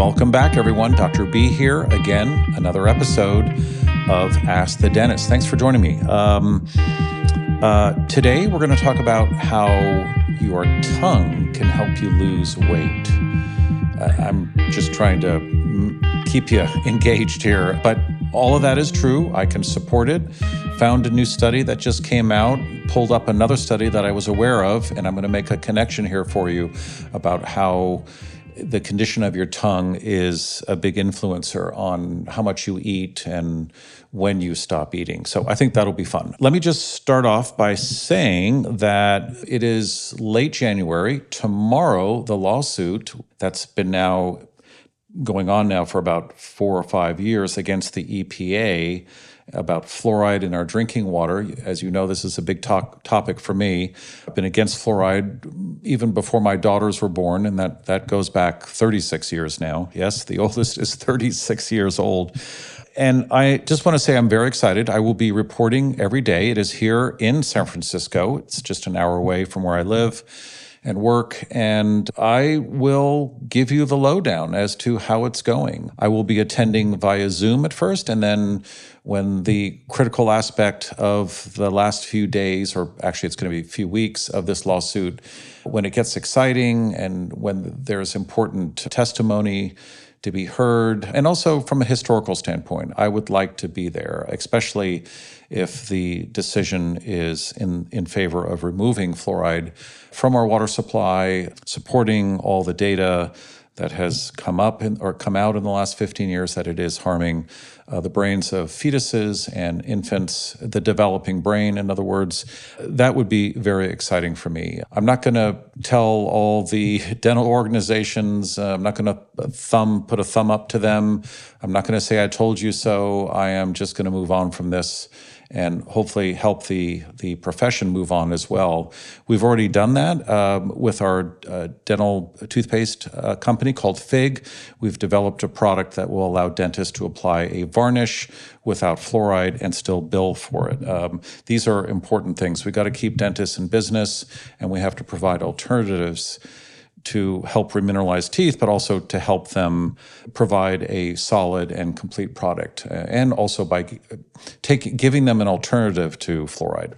Welcome back, everyone. Dr. B here again, another episode of Ask the Dentist. Thanks for joining me. Um, uh, today, we're going to talk about how your tongue can help you lose weight. Uh, I'm just trying to m- keep you engaged here, but all of that is true. I can support it. Found a new study that just came out, pulled up another study that I was aware of, and I'm going to make a connection here for you about how the condition of your tongue is a big influencer on how much you eat and when you stop eating. So I think that'll be fun. Let me just start off by saying that it is late January. Tomorrow, the lawsuit that's been now going on now for about four or five years against the EPA about fluoride in our drinking water. As you know, this is a big talk, topic for me. I've been against fluoride even before my daughters were born, and that, that goes back 36 years now. Yes, the oldest is 36 years old. And I just want to say I'm very excited. I will be reporting every day. It is here in San Francisco, it's just an hour away from where I live and work, and I will give you the lowdown as to how it's going. I will be attending via Zoom at first, and then when the critical aspect of the last few days, or actually it's going to be a few weeks of this lawsuit, when it gets exciting and when there's important testimony to be heard. And also from a historical standpoint, I would like to be there, especially if the decision is in, in favor of removing fluoride from our water supply, supporting all the data that has come up in, or come out in the last 15 years that it is harming uh, the brains of fetuses and infants, the developing brain, in other words. That would be very exciting for me. I'm not going to tell all the dental organizations, uh, I'm not going to thumb put a thumb up to them. I'm not going to say I told you so. I am just going to move on from this and hopefully help the, the profession move on as well. We've already done that um, with our uh, dental toothpaste uh, company called Fygg. We've developed a product that will allow dentists to apply a varnish without fluoride and still bill for it. Um, these are important things. We've got to keep dentists in business and we have to provide alternatives to help remineralize teeth, but also to help them provide a solid and complete product, uh, and also by take, giving them an alternative to fluoride.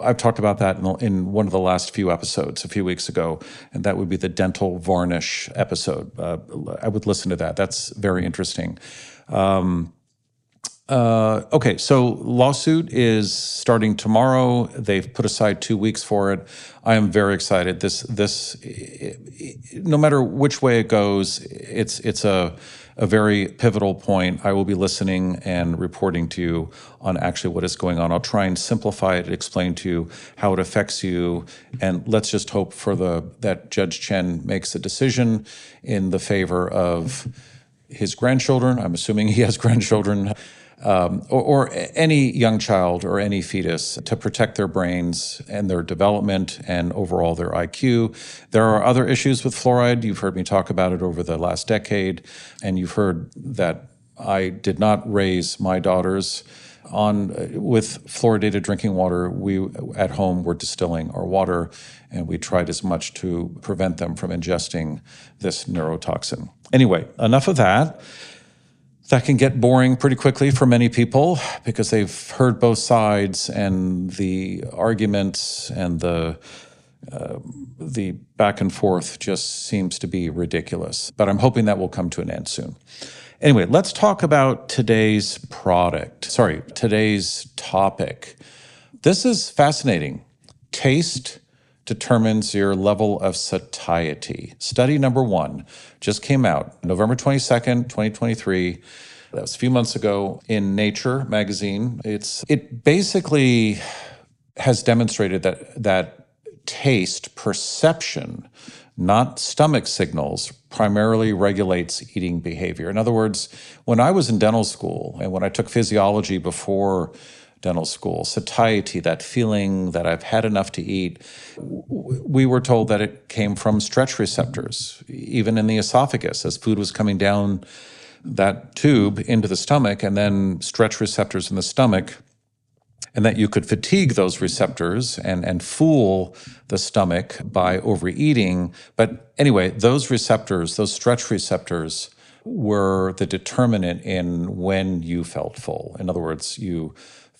I've talked about that in, in, one of the last few episodes a few weeks ago, and that would be the dental varnish episode. Uh, I would listen to that. That's very interesting. Um, uh, okay, so lawsuit is starting tomorrow. They've put aside two weeks for it. I am very excited. This this no matter which way it goes, it's it's a a very pivotal point. I will be listening and reporting to you on actually what is going on. I'll try and simplify it, explain to you how it affects you, and let's just hope for the that Judge Chen makes a decision in the favor of his grandchildren. I'm assuming he has grandchildren um, or, or, any young child or any fetus to protect their brains and their development and overall their IQ. There are other issues with fluoride. You've heard me talk about it over the last decade, and you've heard that I did not raise my daughters on with fluoridated drinking water we at home were distilling our water and we tried as much to prevent them from ingesting this neurotoxin anyway enough of that that can get boring pretty quickly for many people because they've heard both sides and the arguments and the uh, the back and forth just seems to be ridiculous. But I'm hoping that will come to an end soon. Anyway, let's talk about today's product. Sorry, today's topic. This is fascinating. Taste determines your level of satiety. Study number one just came out November 22nd, 2023. That was a few months ago in Nature magazine. It's it basically has demonstrated that that taste perception, not stomach signals, primarily regulates eating behavior. In other words, when I was in dental school and when I took physiology before dental school, satiety, that feeling that I've had enough to eat, we were told that it came from stretch receptors, even in the esophagus, as food was coming down that tube into the stomach and then stretch receptors in the stomach and that you could fatigue those receptors and, and fool the stomach by overeating. But anyway, those receptors, those stretch receptors, were the determinant in when you felt full. In other words, you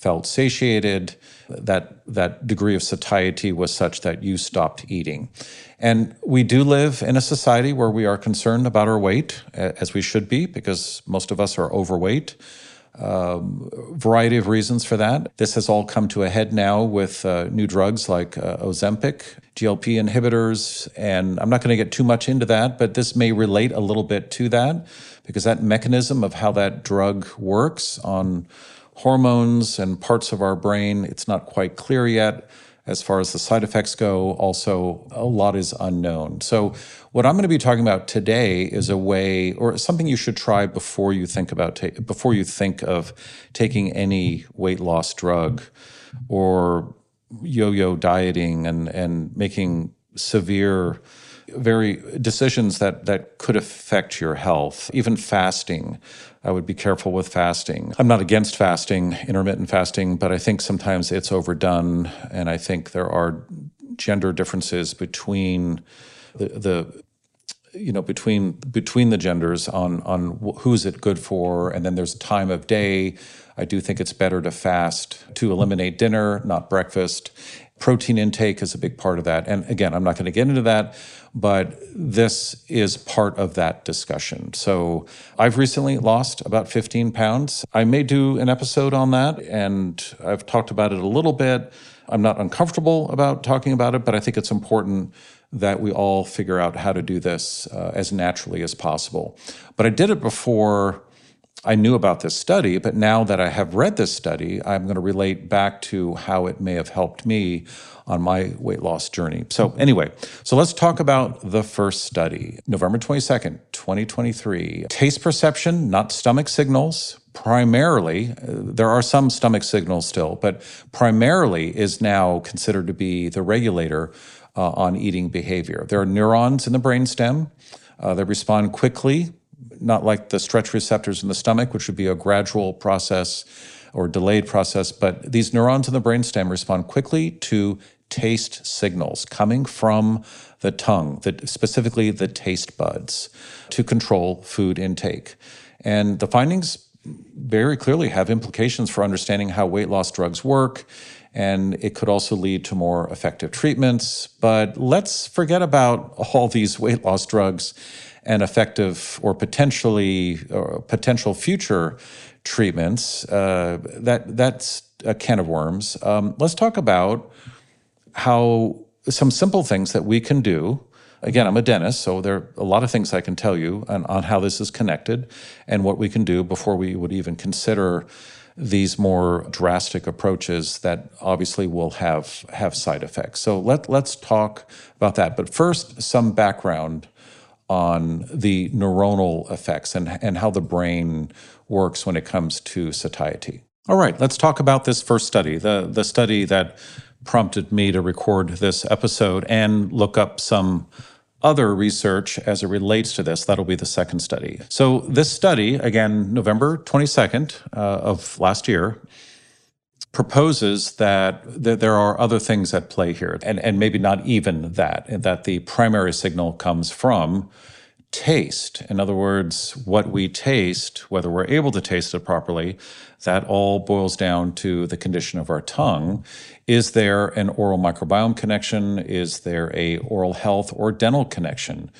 felt satiated, that that degree of satiety was such that you stopped eating. And we do live in a society where we are concerned about our weight, as we should be, because most of us are overweight. Um, variety of reasons for that. This has all come to a head now with uh, new drugs like uh, Ozempic, GLP inhibitors, and I'm not going to get too much into that, but this may relate a little bit to that because that mechanism of how that drug works on hormones and parts of our brain, it's not quite clear yet. As far as the side effects go, also a lot is unknown. So, what I'm going to be talking about today is a way, or something you should try before you think about ta- before you think of taking any weight loss drug, or yo-yo dieting and and making severe very decisions that that could affect your health even fasting I would be careful with fasting. I'm not against fasting, intermittent fasting, but I think sometimes it's overdone. And I think there are gender differences between the, the you know between between the genders on on who's it good for and then there's a time of day i do think it's better to fast to eliminate dinner not breakfast protein intake is a big part of that and again i'm not going to get into that but this is part of that discussion. So I've recently lost about 15 pounds. I may do an episode on that, and I've talked about it a little bit. I'm not uncomfortable about talking about it, but I think it's important that we all figure out how to do this uh, as naturally as possible. But I did it before I knew about this study, but now that I have read this study, I'm going to relate back to how it may have helped me on my weight loss journey. So, anyway, so let's talk about the first study. November 22nd, 2023. Taste perception, not stomach signals. Primarily, uh, there are some stomach signals still, but primarily is now considered to be the regulator uh, on eating behavior. There are neurons in the brainstem uh, that respond quickly not like the stretch receptors in the stomach, which would be a gradual process or delayed process, but these neurons in the brainstem respond quickly to taste signals coming from the tongue, the, specifically the taste buds, to control food intake. And the findings very clearly have implications for understanding how weight loss drugs work. And it could also lead to more effective treatments. But let's forget about all these weight loss drugs and effective or potentially or potential future treatments. Uh, that that's a can of worms. Um, let's talk about how some simple things that we can do. Again, I'm a dentist, so there are a lot of things I can tell you on, on how this is connected and what we can do before we would even consider these more drastic approaches that obviously will have have side effects. So let let's talk about that. But first, some background on the neuronal effects and, and how the brain works when it comes to satiety. All right, let's talk about this first study, the, the study that prompted me to record this episode and look up some other research as it relates to this. That'll be the second study. So, this study, again, November 22nd uh, of last year, proposes that, that there are other things at play here, and, and maybe not even that, that the primary signal comes from taste. In other words, what we taste, whether we're able to taste it properly, that all boils down to the condition of our tongue. Is there an oral microbiome connection? Is there a oral health or dental connection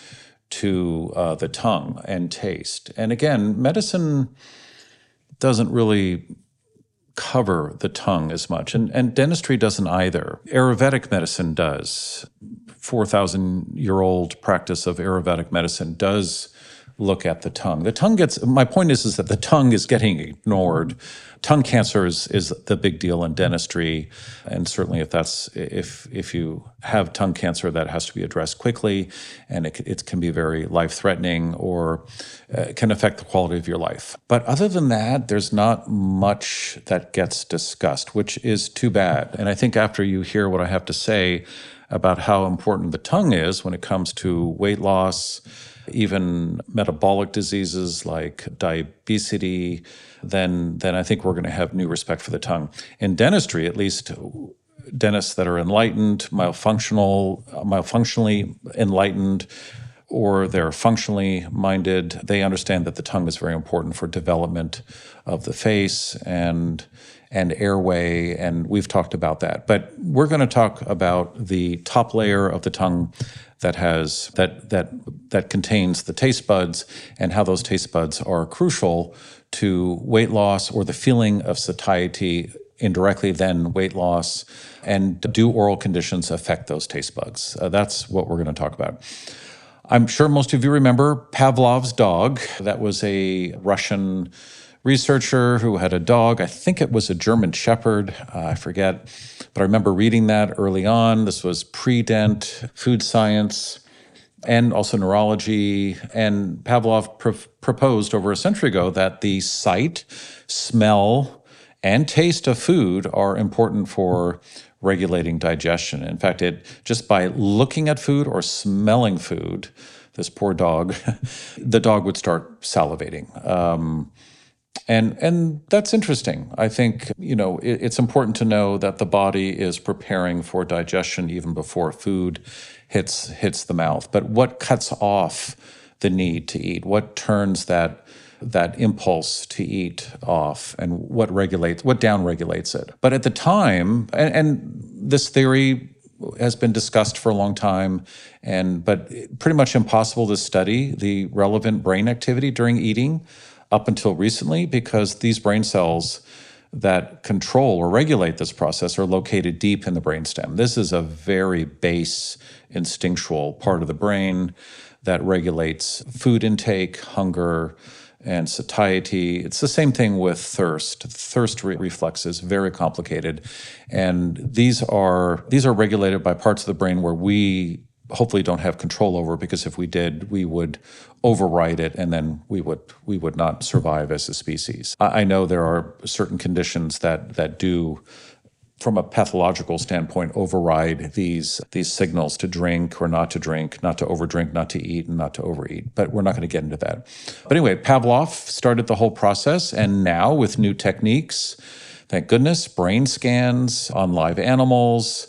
to uh, the tongue and taste? And again, medicine doesn't really cover the tongue as much, and, and dentistry doesn't either. Ayurvedic medicine does. 4,000 year old practice of Ayurvedic medicine does look at the tongue. The tongue gets, my point is, is that the tongue is getting ignored. Tongue cancer is, is the big deal in dentistry. And certainly if that's, if, if you have tongue cancer, that has to be addressed quickly and it, it can be very life threatening or uh, can affect the quality of your life. But other than that, there's not much that gets discussed, which is too bad. And I think after you hear what I have to say about how important the tongue is when it comes to weight loss, even metabolic diseases like diabetes, then then I think we're going to have new respect for the tongue. In dentistry, at least dentists that are enlightened, myofunctional, myofunctionally enlightened, or they're functionally minded, they understand that the tongue is very important for development of the face and and airway, and we've talked about that. But we're going to talk about the top layer of the tongue that has that that that contains the taste buds and how those taste buds are crucial to weight loss or the feeling of satiety indirectly then weight loss and do oral conditions affect those taste buds? Uh, that's what we're going to talk about. I'm sure most of you remember pavlov's dog. That was a russian researcher who had a dog. I think it was a German Shepherd. Uh, I forget. But I remember reading that early on. This was pre dent food science and also neurology. And Pavlov pr- proposed over a century ago that the sight, smell, and taste of food are important for regulating digestion. In fact, it just by looking at food or smelling food, this poor dog, the dog would start salivating. Um, and and that's interesting. I think you know it, it's important to know that the body is preparing for digestion even before food hits hits the mouth. But what cuts off the need to eat? What turns that that impulse to eat off, and what regulates what down regulates it? But at the time, and, and this theory has been discussed for a long time and but pretty much impossible to study the relevant brain activity during eating up until recently because these brain cells that control or regulate this process are located deep in the brainstem. This is a very base instinctual part of the brain that regulates food intake, hunger, and satiety. It's the same thing with thirst. Thirst re- reflex is very complicated, and these are these are regulated by parts of the brain where we hopefully don't have control over because if we did we would override it and then we would we would not survive as a species. I know there are certain conditions that that do from a pathological standpoint override these these signals to drink or not to drink not to overdrink not to eat and not to overeat. But we're not going to get into that. But anyway pavlov started the whole process and now with new techniques thank goodness brain scans on live animals.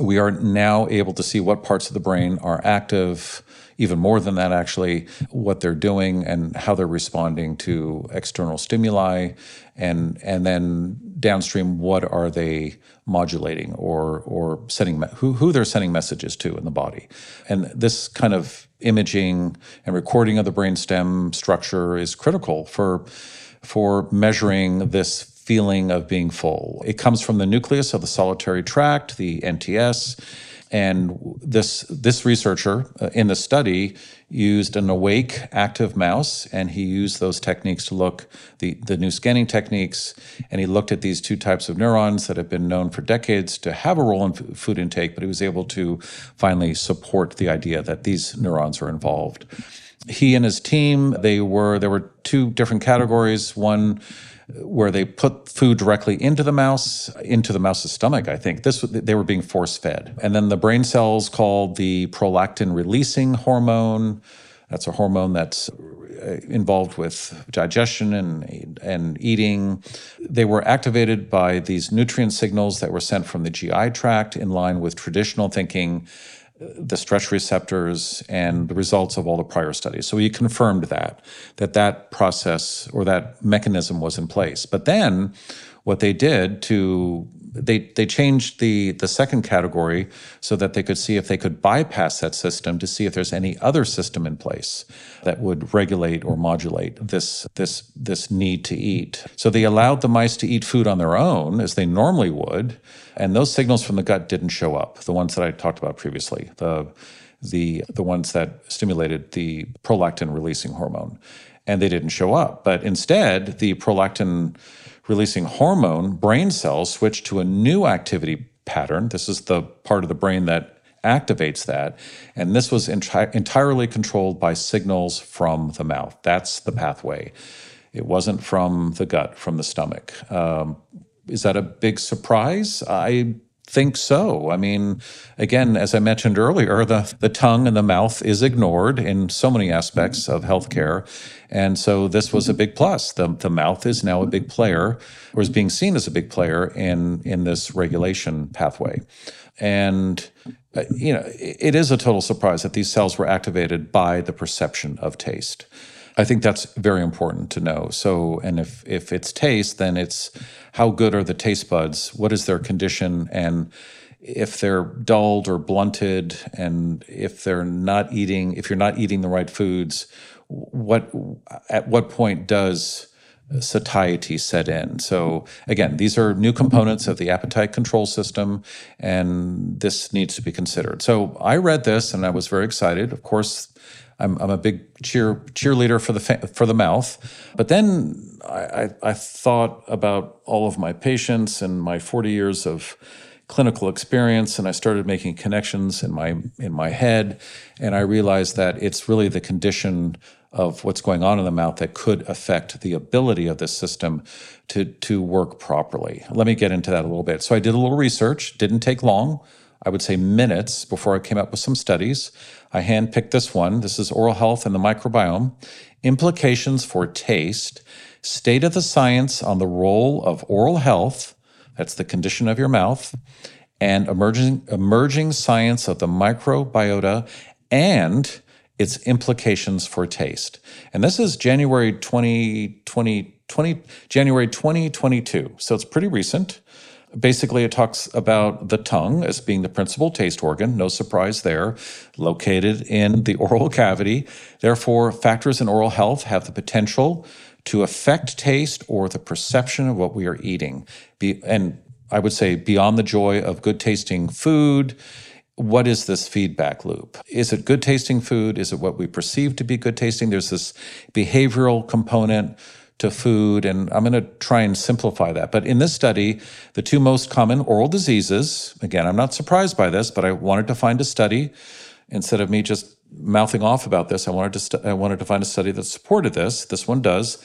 We are now able to see what parts of the brain are active, even more than that, actually, what they're doing and how they're responding to external stimuli, and and then downstream, what are they modulating or or sending who who they're sending messages to in the body, and this kind of imaging and recording of the brainstem structure is critical for for measuring this feeling of being full. It comes from the nucleus of the solitary tract, the NTS. And this this researcher uh, in the study used an awake active mouse, and he used those techniques to look the the new scanning techniques, and he looked at these two types of neurons that have been known for decades to have a role in food intake, but he was able to finally support the idea that these neurons are involved. He and his team they were there were two different categories. One where they put food directly into the mouse, into the mouse's stomach, I think. This they were being force fed. And then the brain cells called the prolactin releasing hormone. That's a hormone that's uh, involved with digestion and and eating. They were activated by these nutrient signals that were sent from the GI tract in line with traditional thinking the stretch receptors and the results of all the prior studies. So he confirmed that that that process or that mechanism was in place. But then what they did to they they changed the the second category so that they could see if they could bypass that system to see if there's any other system in place that would regulate or modulate this this this need to eat. So they allowed the mice to eat food on their own as they normally would, and those signals from the gut didn't show up. The ones that I talked about previously, the the the ones that stimulated the prolactin releasing hormone, and they didn't show up. But instead, the prolactin releasing hormone, brain cells switch to a new activity pattern. This is the part of the brain that activates that. And this was enti- entirely controlled by signals from the mouth. That's the pathway. It wasn't from the gut, from the stomach. Um, is that a big surprise? I think so. I mean, again, as I mentioned earlier, the, the tongue and the mouth is ignored in so many aspects of healthcare. And so this was a big plus. The, the mouth is now a big player, or is being seen as a big player in, in this regulation pathway. And, uh, you know, it, it is a total surprise that these cells were activated by the perception of taste. I think that's very important to know. So, and if if it's taste, then it's how good are the taste buds? What is their condition? And if they're dulled or blunted, and if they're not eating, if you're not eating the right foods, what at what point does satiety set in. So again, these are new components of the appetite control system, and this needs to be considered. So I read this and I was very excited. Of course, I'm, I'm a big cheer cheerleader for the for the mouth. But then I, I, I thought about all of my patients and my 40 years of clinical experience, and I started making connections in my in my head, and I realized that it's really the condition of what's going on in the mouth that could affect the ability of this system to to work properly. Let me get into that a little bit. So I did a little research. Didn't take long. I would say minutes before I came up with some studies. I handpicked this one. This is Oral Health and the Microbiome Implications for Taste, State of the Science on the Role of Oral Health, that's the condition of your mouth, and emerging, emerging science of the microbiota and its implications for taste. And this is January 2020, 20, January 2022. So it's pretty recent. Basically, it talks about the tongue as being the principal taste organ, no surprise there, located in the oral cavity. Therefore, factors in oral health have the potential to affect taste or the perception of what we are eating. Be, and I would say, beyond the joy of good tasting food, what is this feedback loop? Is it good tasting food? Is it what we perceive to be good tasting? There's this behavioral component to food. And I'm going to try and simplify that. But in this study, the two most common oral diseases, again, I'm not surprised by this, but I wanted to find a study instead of me just mouthing off about this. I wanted to, I wanted to find a study that supported this. This one does.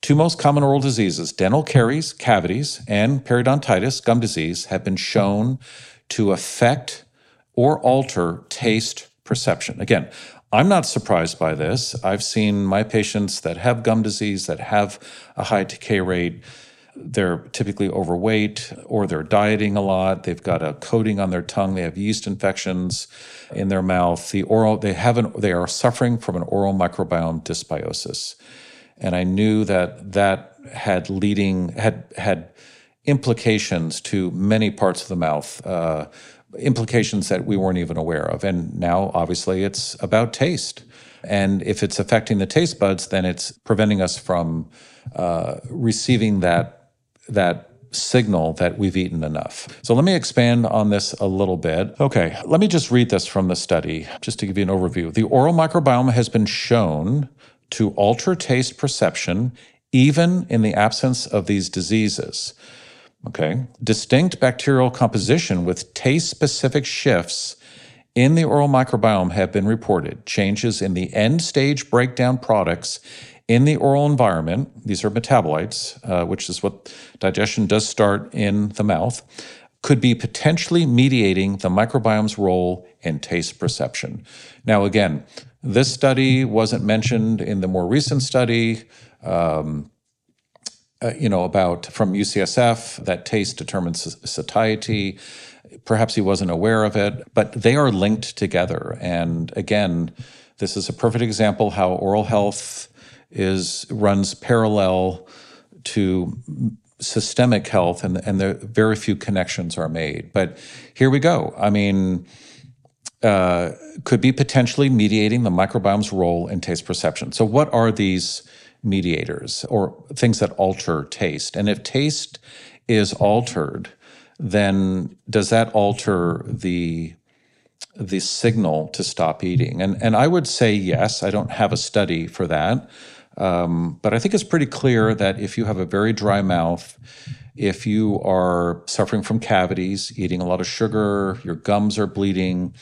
Two most common oral diseases, dental caries, cavities, and periodontitis, gum disease, have been shown to affect or alter taste perception. Again, I'm not surprised by this. I've seen my patients that have gum disease, that have a high decay rate. They're typically overweight or they're dieting a lot. They've got a coating on their tongue. They have yeast infections in their mouth. The oral, they have an, they are suffering from an oral microbiome dysbiosis. And I knew that that had leading, had, had implications to many parts of the mouth. Uh, implications that we weren't even aware of. And now, obviously, it's about taste. And if it's affecting the taste buds, then it's preventing us from uh, receiving that that signal that we've eaten enough. So let me expand on this a little bit. Okay, let me just read this from the study, just to give you an overview. The oral microbiome has been shown to alter taste perception even in the absence of these diseases. Okay. Distinct bacterial composition with taste specific shifts in the oral microbiome have been reported. Changes in the end stage breakdown products in the oral environment, these are metabolites, uh, which is what digestion does start in the mouth, could be potentially mediating the microbiome's role in taste perception. Now, again, this study wasn't mentioned in the more recent study. Um, uh, you know, about from UCSF that taste determines satiety. Perhaps he wasn't aware of it, but they are linked together. And again, this is a perfect example how oral health is runs parallel to systemic health, and and there very few connections are made. But here we go. I mean. Uh, could be potentially mediating the microbiome's role in taste perception. So, what are these mediators or things that alter taste. And if taste is altered, then does that alter the the signal to stop eating? And and I would say yes. I don't have a study for that, um, but I think it's pretty clear that if you have a very dry mouth, if you are suffering from cavities, eating a lot of sugar, your gums are bleeding,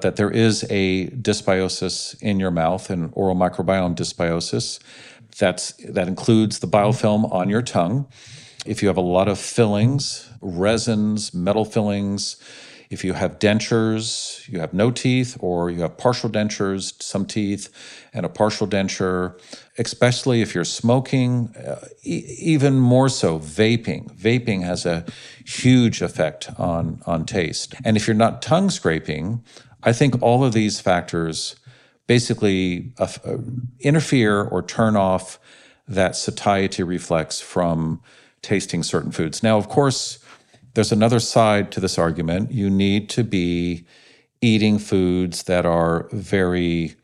that there is a dysbiosis in your mouth, an oral microbiome dysbiosis that's that includes the biofilm on your tongue. If you have a lot of fillings, resins, metal fillings. If you have dentures, you have no teeth, or you have partial dentures, some teeth, and a partial denture, especially if you're smoking, uh, e- even more so vaping. Vaping has a huge effect on, on taste. And if you're not tongue scraping, I think all of these factors basically uh, interfere or turn off that satiety reflex from tasting certain foods. Now, of course, there's another side to this argument. You need to be eating foods that are very,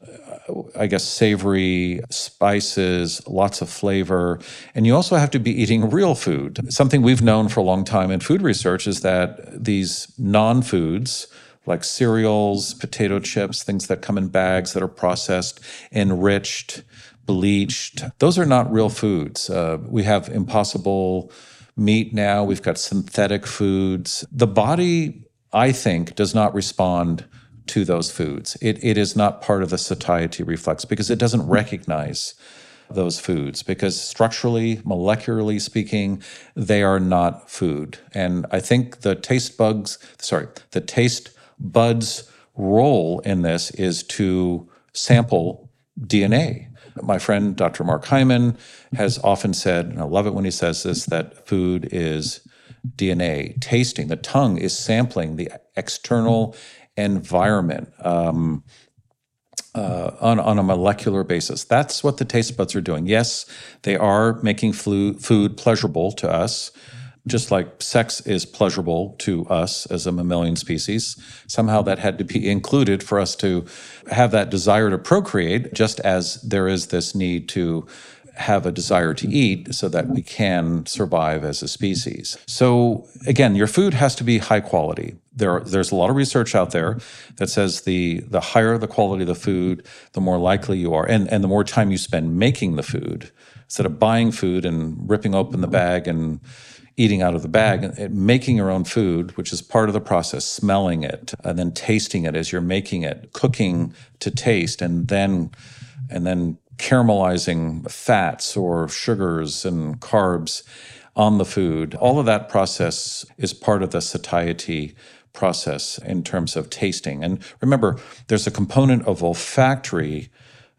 uh, I guess, savory, spices, lots of flavor. And you also have to be eating real food. Something we've known for a long time in food research is that these non foods, like cereals, potato chips, things that come in bags that are processed, enriched, bleached. Those are not real foods. Uh, we have impossible meat now, we've got synthetic foods. The body, I think, does not respond to those foods. It, it is not part of the satiety reflex because it doesn't recognize those foods because structurally, molecularly speaking, they are not food. And I think the taste bugs, sorry, the taste buds role in this is to sample DNA. My friend Dr. Mark Hyman has often said, and I love it when he says this, that food is DNA, tasting. The tongue is sampling the external environment um, uh, on, on a molecular basis. That's what the taste buds are doing. Yes, they are making flu- food pleasurable to us just like sex is pleasurable to us as a mammalian species, somehow that had to be included for us to have that desire to procreate, just as there is this need to have a desire to eat so that we can survive as a species. So again, your food has to be high quality. There, there's a lot of research out there that says the the higher the quality of the food, the more likely you are, and and the more time you spend making the food instead of buying food and ripping open the bag and eating out of the bag, and making your own food, which is part of the process, smelling it, and then tasting it as you're making it, cooking to taste, and then and then caramelizing fats or sugars and carbs on the food. All of that process is part of the satiety process in terms of tasting. And remember, there's a component of olfactory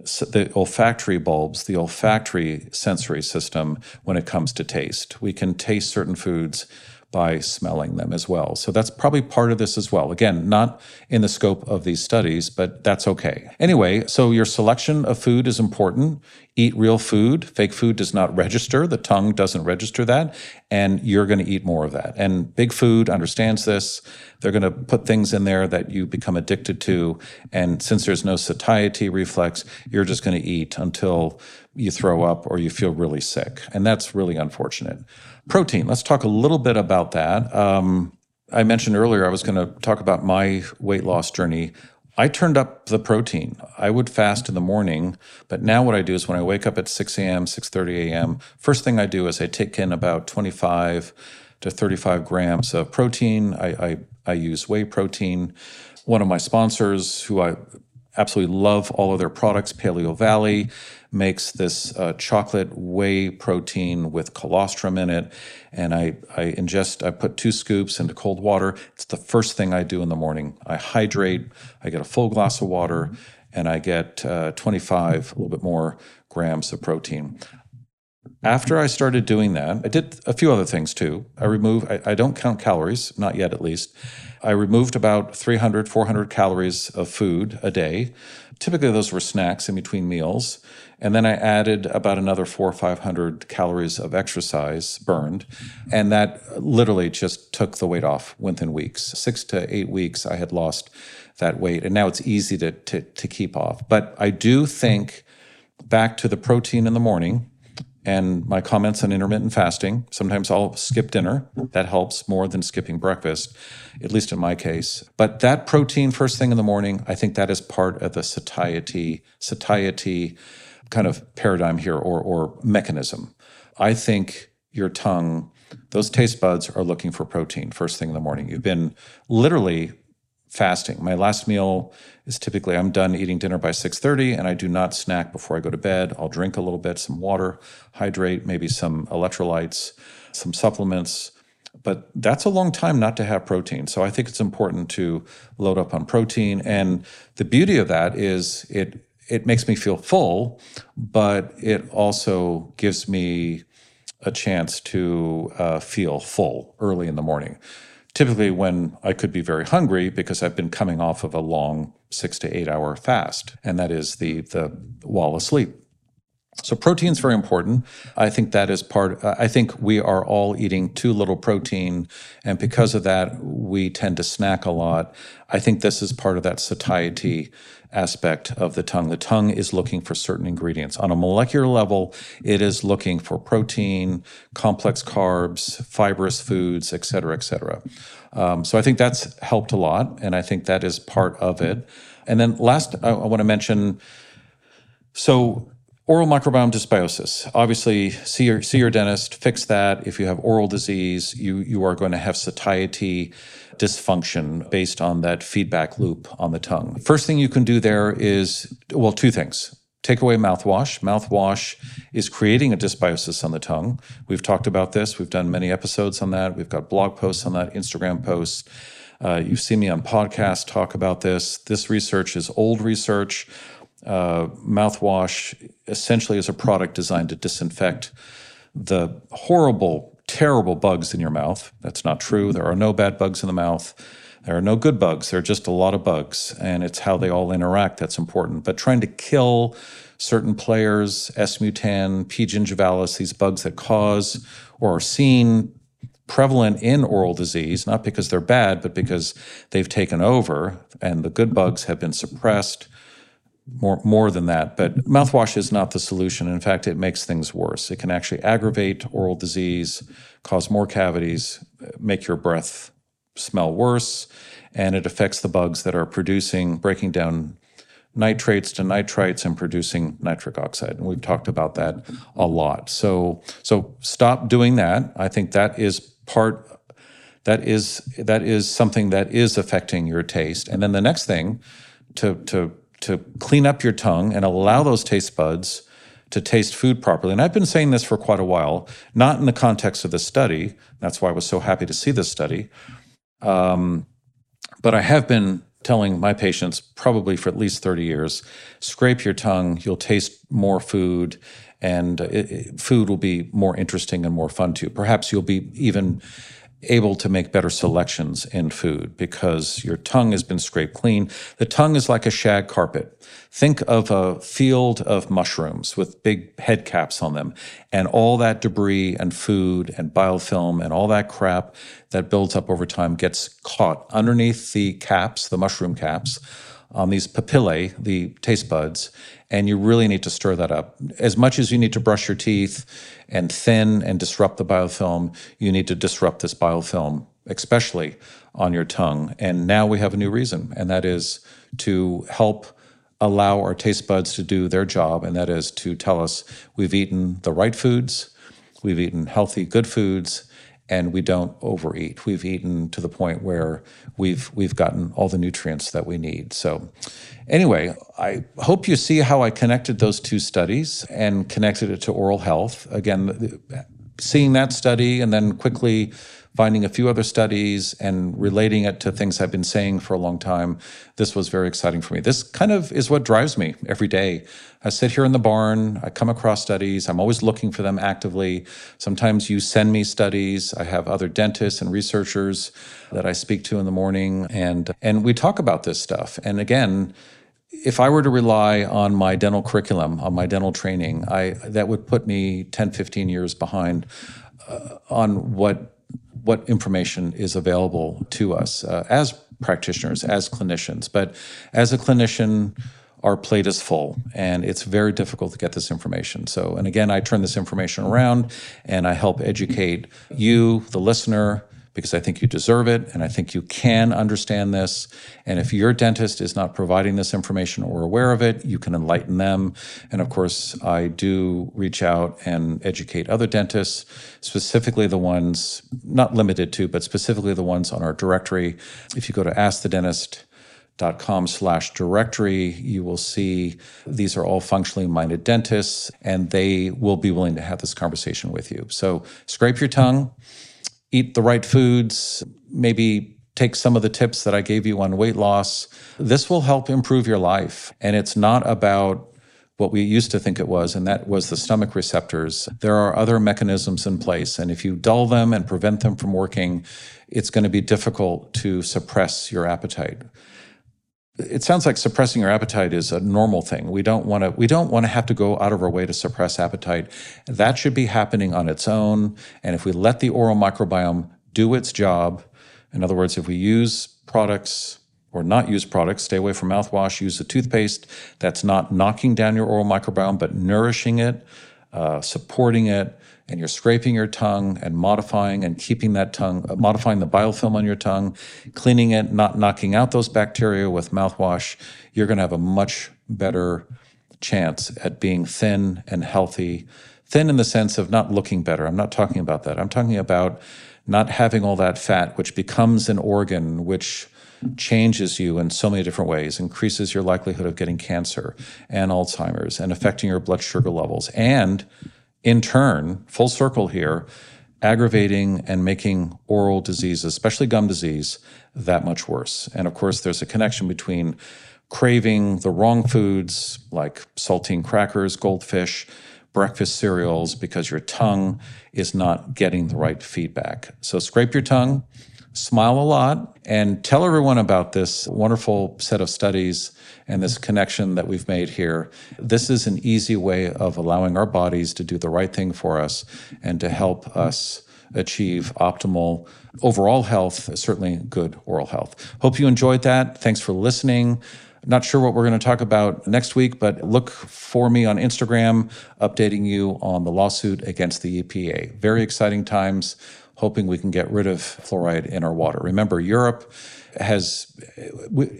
the olfactory bulbs, the olfactory sensory system when it comes to taste. We can taste certain foods by smelling them as well. So that's probably part of this as well. Again, not in the scope of these studies, but that's okay. Anyway, so your selection of food is important. Eat real food. Fake food does not register. The tongue doesn't register that. And you're going to eat more of that. And big food understands this. They're going to put things in there that you become addicted to. And since there's no satiety reflex, you're just going to eat until you throw up or you feel really sick. And that's really unfortunate. Protein, let's talk a little bit about that. Um, I mentioned earlier I was going to talk about my weight loss journey. I turned up the protein. I would fast in the morning, but now what I do is when I wake up at 6 a.m., 6:30 a.m., first thing I do is I take in about 25 to 35 grams of protein. I, I, I use whey protein. One of my sponsors, who I absolutely love all of their products, Paleovalley, makes this uh, chocolate whey protein with colostrum in it. And I, I ingest, I put two scoops into cold water. It's the first thing I do in the morning. I hydrate, I get a full glass of water, and I get uh, 25, a little bit more grams of protein. After I started doing that, I did a few other things too. I removed, I, I don't count calories, not yet at least. I removed about 300, 400 calories of food a day. Typically, those were snacks in between meals. And then I added about another four or 500 calories of exercise burned. And that literally just took the weight off within weeks. Six to eight weeks, I had lost that weight. And now it's easy to, to, to keep off. But I do think back to the protein in the morning and my comments on intermittent fasting. Sometimes I'll skip dinner. That helps more than skipping breakfast, at least in my case. But that protein first thing in the morning, I think that is part of the satiety, satiety kind of paradigm here or, or mechanism. I think your tongue, those taste buds are looking for protein first thing in the morning. You've been literally fasting. My last meal is typically I'm done eating dinner by 6:30 and I do not snack before I go to bed. I'll drink a little bit, some water, hydrate, maybe some electrolytes, some supplements, but that's a long time not to have protein. So I think it's important to load up on protein. And the beauty of that is it it makes me feel full, but it also gives me a chance to uh, feel full early in the morning. Typically, when I could be very hungry because I've been coming off of a long six to eight hour fast, and that is the the while asleep. So protein is very important. I think that is part. I think we are all eating too little protein, and because of that, we tend to snack a lot. I think this is part of that satiety aspect of the tongue. The tongue is looking for certain ingredients on a molecular level. It is looking for protein, complex carbs, fibrous foods, et cetera, et cetera. Um, so I think that's helped a lot, and I think that is part of it. And then last, I, I want to mention. So Oral microbiome dysbiosis. Obviously, see your, see your dentist, fix that. If you have oral disease, you, you are going to have satiety dysfunction based on that feedback loop on the tongue. First thing you can do there is, well, two things. Take away mouthwash. Mouthwash is creating a dysbiosis on the tongue. We've talked about this. We've done many episodes on that. We've got blog posts on that, Instagram posts. Uh, you've seen me on podcasts talk about this. This research is old research uh, mouthwash essentially is a product designed to disinfect the horrible, terrible bugs in your mouth. That's not true. There are no bad bugs in the mouth. There are no good bugs. There are just a lot of bugs, and it's how they all interact that's important. But trying to kill certain players, S. mutan, P. gingivalis, these bugs that cause or are seen prevalent in oral disease, not because they're bad, but because they've taken over and the good bugs have been suppressed more more than that. But mouthwash is not the solution. In fact, it makes things worse. It can actually aggravate oral disease, cause more cavities, make your breath smell worse, and it affects the bugs that are producing, breaking down nitrates to nitrites and producing nitric oxide. And we've talked about that a lot. So so stop doing that. I think that is part that is that is something that is affecting your taste. And then the next thing to to to clean up your tongue and allow those taste buds to taste food properly. And I've been saying this for quite a while, not in the context of the study. That's why I was so happy to see this study. Um, but I have been telling my patients, probably for at least 30 years, scrape your tongue, you'll taste more food, and it, it, food will be more interesting and more fun to you. Perhaps you'll be even able to make better selections in food because your tongue has been scraped clean. The tongue is like a shag carpet. Think of a field of mushrooms with big head caps on them, and all that debris and food and biofilm and all that crap that builds up over time gets caught underneath the caps, the mushroom caps, on these papillae, the taste buds, and you really need to stir that up. As much as you need to brush your teeth and thin and disrupt the biofilm, you need to disrupt this biofilm, especially on your tongue. And now we have a new reason, and that is to help allow our taste buds to do their job, and that is to tell us we've eaten the right foods, we've eaten healthy, good foods, and we don't overeat. We've eaten to the point where we've we've gotten all the nutrients that we need. So anyway, I hope you see how I connected those two studies and connected it to oral health. Again, seeing that study and then quickly finding a few other studies and relating it to things I've been saying for a long time, this was very exciting for me. This kind of is what drives me every day. I sit here in the barn, I come across studies, I'm always looking for them actively. Sometimes you send me studies. I have other dentists and researchers that I speak to in the morning and and we talk about this stuff. And again, if I were to rely on my dental curriculum, on my dental training, I that would put me 10, 15 years behind uh, on what what information is available to us uh, as practitioners, as clinicians. But as a clinician, our plate is full and it's very difficult to get this information. So, and again, I turn this information around and I help educate you, the listener, because I think you deserve it and I think you can understand this. And if your dentist is not providing this information or aware of it, you can enlighten them. And of course, I do reach out and educate other dentists, specifically the ones, not limited to, but specifically the ones on our directory. If you go to Ask the Dentist, dot com slash directory you will see these are all functionally minded dentists and they will be willing to have this conversation with you so scrape your tongue eat the right foods, maybe take some of the tips that I gave you on weight loss. This will help improve your life. And it's not about what we used to think it was, and that was the stomach receptors. There are other mechanisms in place, and if you dull them and prevent them from working, it's going to be difficult to suppress your appetite. It sounds like suppressing your appetite is a normal thing. We don't want to we don't want to have to go out of our way to suppress appetite. That should be happening on its own, and if we let the oral microbiome do its job, in other words, if we use products or not use products, stay away from mouthwash, use a toothpaste that's not knocking down your oral microbiome, but nourishing it, uh, supporting it, and you're scraping your tongue and modifying and keeping that tongue, uh, modifying the biofilm on your tongue, cleaning it, not knocking out those bacteria with mouthwash, you're going to have a much better chance at being thin and healthy. Thin in the sense of not looking better. I'm not talking about that. I'm talking about not having all that fat, which becomes an organ, which changes you in so many different ways, increases your likelihood of getting cancer and Alzheimer's and affecting your blood sugar levels. And in turn, full circle here, aggravating and making oral diseases, especially gum disease, that much worse. And of course, there's a connection between craving the wrong foods like saltine crackers, goldfish, breakfast cereals, because your tongue is not getting the right feedback. So scrape your tongue, smile a lot, and tell everyone about this wonderful set of studies and this connection that we've made here. This is an easy way of allowing our bodies to do the right thing for us and to help us achieve optimal overall health, certainly good oral health. Hope you enjoyed that. Thanks for listening. Not sure what we're going to talk about next week, but look for me on Instagram updating you on the lawsuit against the EPA. Very exciting times hoping we can get rid of fluoride in our water. Remember, Europe has,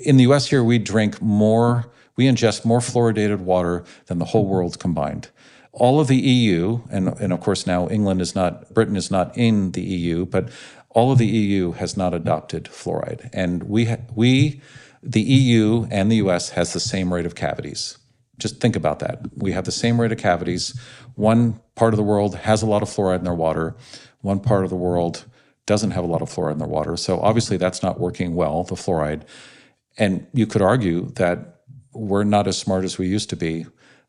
in the US here, we drink more, we ingest more fluoridated water than the whole world combined. All of the EU, and, and of course now England is not, Britain is not in the EU, but all of the EU has not adopted fluoride. And we, we, the EU and the US has the same rate of cavities. Just think about that. We have the same rate of cavities. One part of the world has a lot of fluoride in their water one part of the world doesn't have a lot of fluoride in their water. So obviously that's not working well, the fluoride. And you could argue that we're not as smart as we used to be.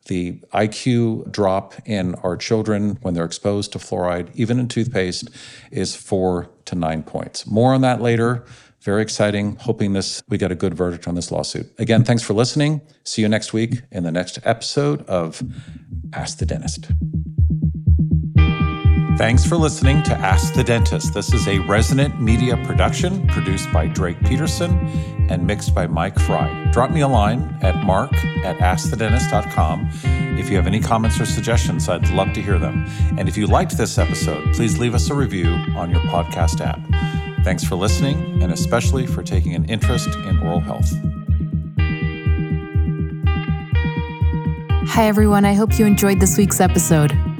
The IQ drop in our children when they're exposed to fluoride, even in toothpaste, is four to nine points. More on that later. Very exciting. Hoping this we get a good verdict on this lawsuit. Again, thanks for listening. See you next week in the next episode of Ask the Dentist. Thanks for listening to Ask the Dentist. This is a resonant media production produced by Drake Peterson and mixed by Mike Fry. Drop me a line at mark at askthedentist.com if you have any comments or suggestions. I'd love to hear them. And if you liked this episode, please leave us a review on your podcast app. Thanks for listening and especially for taking an interest in oral health. Hi, everyone. I hope you enjoyed this week's episode.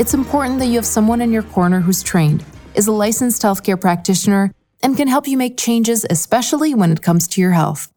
It's important that you have someone in your corner who's trained, is a licensed healthcare practitioner, and can help you make changes, especially when it comes to your health.